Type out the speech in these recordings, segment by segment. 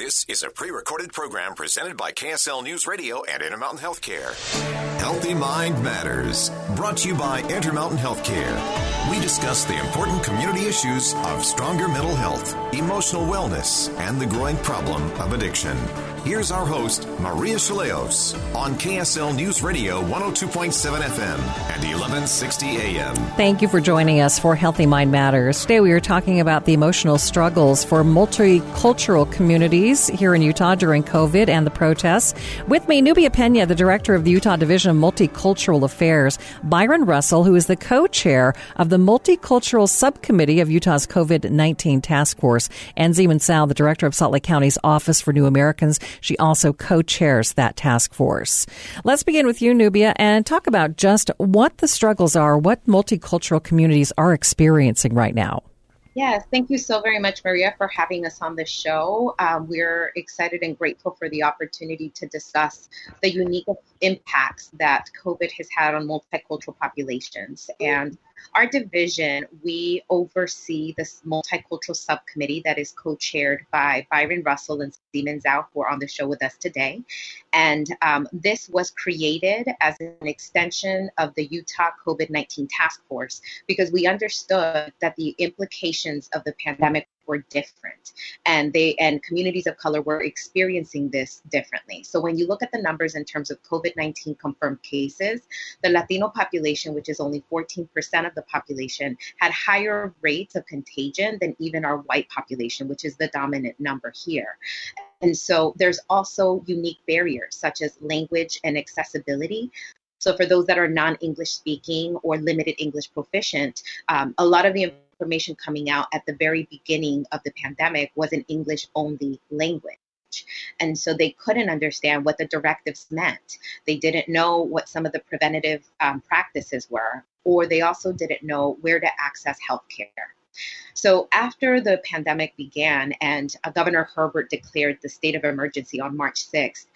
This is a pre recorded program presented by KSL News Radio and Intermountain Healthcare. Healthy Mind Matters, brought to you by Intermountain Healthcare. We discuss the important community issues of stronger mental health, emotional wellness, and the growing problem of addiction. Here's our host, Maria Shilaos, on KSL News Radio 102.7 FM and 1160 AM. Thank you for joining us for Healthy Mind Matters. Today we are talking about the emotional struggles for multicultural communities here in Utah during COVID and the protests. With me, Nubia Pena, the director of the Utah Division of Multicultural Affairs, Byron Russell, who is the co-chair of the Multicultural Subcommittee of Utah's COVID-19 Task Force, and Zee Min Xiong, the director of Salt Lake County's Office for New Americans. She also co chairs that task force. Let's begin with you, Nubia, and talk about just what the struggles are, what multicultural communities are experiencing right now. Yes, thank you so very much, Maria, for having us on the show. Um, we're excited and grateful for the opportunity to discuss the unique impacts that COVID has had on multicultural populations. And our division, we oversee this multicultural subcommittee that is co chaired by Byron Russell and Zee Min Xiong, who are on the show with us today. And um, this was created as an extension of the Utah COVID 19 task force because we understood that the implications of the pandemic were different. And they and communities of color were experiencing this differently. So when you look at the numbers in terms of covid-19 confirmed cases the latino population which is only 14% of the population had higher rates of contagion than even our white population which is the dominant number here. And so there's also unique barriers such as language and accessibility. So for those that are non-English speaking or limited English proficient, um, a lot of the information coming out at the very beginning of the pandemic was an English only language. And so they couldn't understand what the directives meant. They didn't know what some of the preventative um, practices were, or they also didn't know where to access healthcare. So after the pandemic began and uh, Governor Herbert declared the state of emergency on March 6th,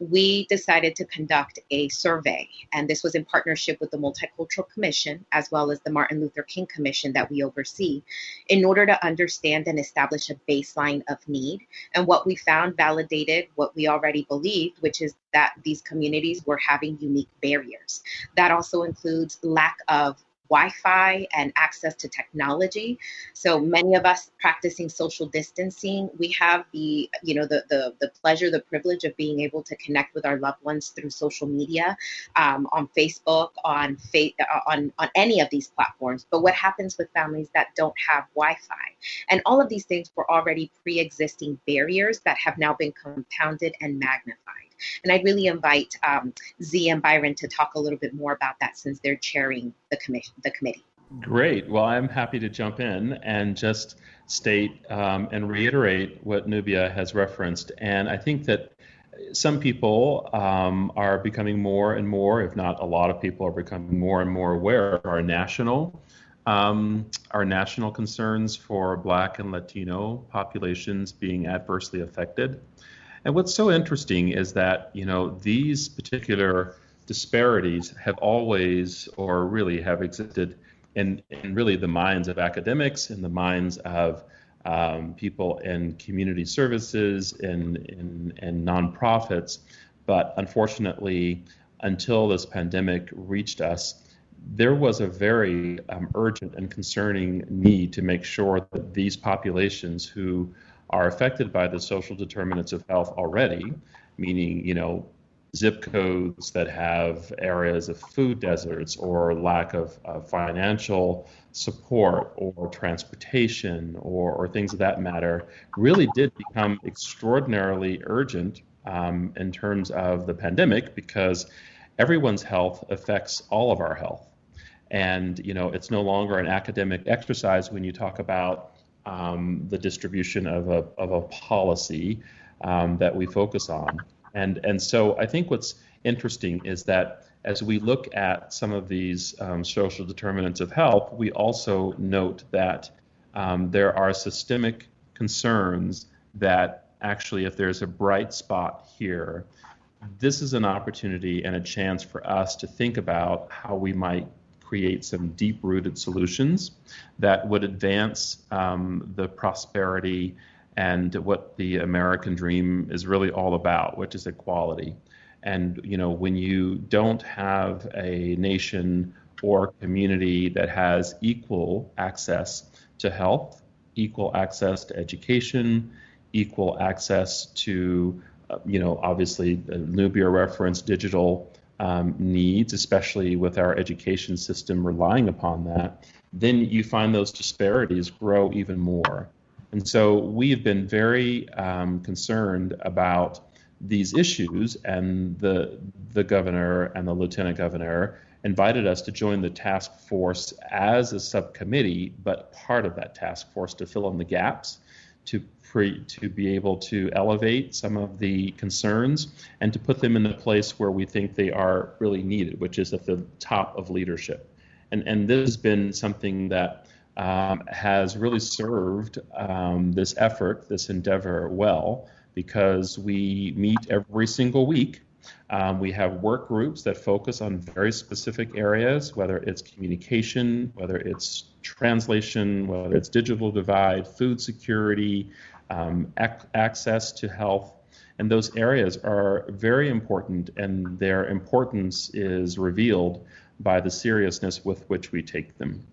we decided to conduct a survey. And this was in partnership with the Multicultural Commission, as well as the Martin Luther King Commission that we oversee, in order to understand and establish a baseline of need. And what we found validated what we already believed, which is that these communities were having unique barriers. That also includes lack of Wi-Fi and access to technology. So many of us practicing social distancing, we have the you know the the, the pleasure, the privilege of being able to connect with our loved ones through social media, um, on Facebook, on fa- uh, on on any of these platforms. But what happens with families that don't have Wi-Fi? And all of these things were already pre-existing barriers that have now been compounded and magnified. And I'd really invite um, Z and Byron to talk a little bit more about that since they're chairing the the committee. Great. Well, I'm happy to jump in and just state um, and reiterate what Nubia has referenced. And I think that some people um, are becoming more and more, if not a lot of people, are becoming more and more aware of our national, um, our national concerns for Black and Latino populations being adversely affected. And what's so interesting is that, you know, these particular disparities have always or really have existed in, in really the minds of academics, in the minds of um, people in community services and in, in, in nonprofits. But unfortunately, until this pandemic reached us, there was a very um, urgent and concerning need to make sure that these populations who are affected by the social determinants of health already, meaning, you know, zip codes that have areas of food deserts or lack of uh, financial support or transportation or, or, things of that matter really did become extraordinarily urgent um, in terms of the pandemic because everyone's health affects all of our health. And, you know, it's no longer an academic exercise when you talk about um, the distribution of a, of a policy um, that we focus on. And, and so I think what's interesting is that as we look at some of these um, social determinants of health, we also note that um, there are systemic concerns that actually, if there's a bright spot here, this is an opportunity and a chance for us to think about how we might create some deep rooted solutions that would advance um, the prosperity and what the American dream is really all about, which is equality. And you know, when you don't have a nation or community that has equal access to health, equal access to education, equal access to, uh, you know, obviously uh, Nubia reference digital um, needs, especially with our education system relying upon that, then you find those disparities grow even more. And so we've been very um, concerned about these issues, and the the governor and the lieutenant governor invited us to join the task force as a subcommittee, but part of that task force to fill in the gaps, to pre, to be able to elevate some of the concerns and to put them in the place where we think they are really needed, which is at the top of leadership. And and this has been something that um, has really served um, this effort, this endeavor well, because we meet every single week um, we have work groups that focus on very specific areas, whether it's communication, whether it's translation, whether it's digital divide, food security, um, ac- access to health. And those areas are very important, and their importance is revealed by the seriousness with which we take them.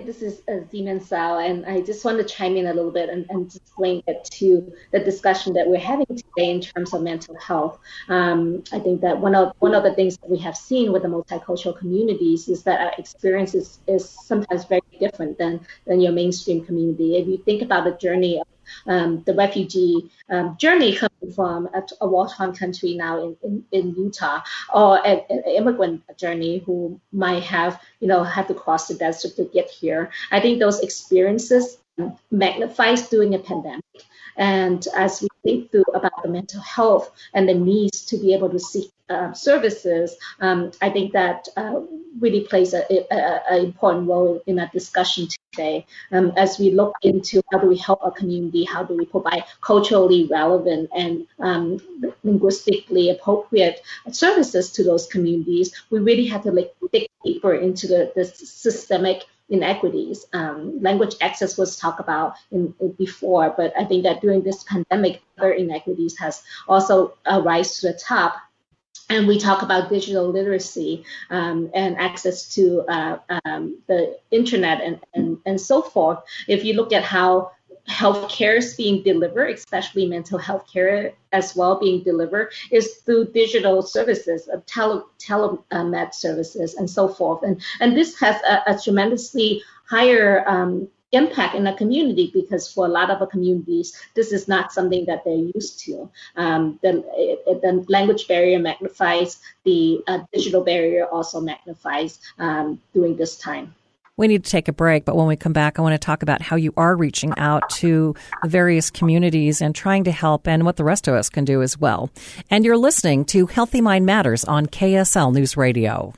This is Zee Min Xiong, and I just want to chime in a little bit and, and link it to the discussion that we're having today in terms of mental health. Um, I think that one of one of the things that we have seen with the multicultural communities is that our experience is, is sometimes very different than, than your mainstream community. If you think about the journey of um, the refugee um, journey coming from a, a war-torn country now in, in, in Utah, or an, an, immigrant journey who might have, you know, had to cross the desert to get here. I think those experiences magnifies during a pandemic. And as we think through about the mental health and the needs to be able to seek uh, services, um, I think that uh, really plays an important role in that discussion today. Um, as we look into how do we help our community, how do we provide culturally relevant and um, linguistically appropriate services to those communities, we really have to like, dig deeper into the, the systemic inequities. Um, language access was talked about in, in, before, but I think that during this pandemic, other inequities has also rise to the top. And we talk about digital literacy um, and access to uh, um, the internet and, and, and so forth. If you look at how healthcare is being delivered, especially mental health care as well being delivered, is through digital services, uh, tele, telemed services, and so forth. And, and this has a, a tremendously higher um, impact in the community because for a lot of communities, this is not something that they're used to. Um, the, it, the language barrier magnifies, the uh, digital barrier also magnifies um, during this time. We need to take a break, but when we come back, I want to talk about how you are reaching out to the various communities and trying to help and what the rest of us can do as well. And you're listening to Healthy Mind Matters on KSL News Radio.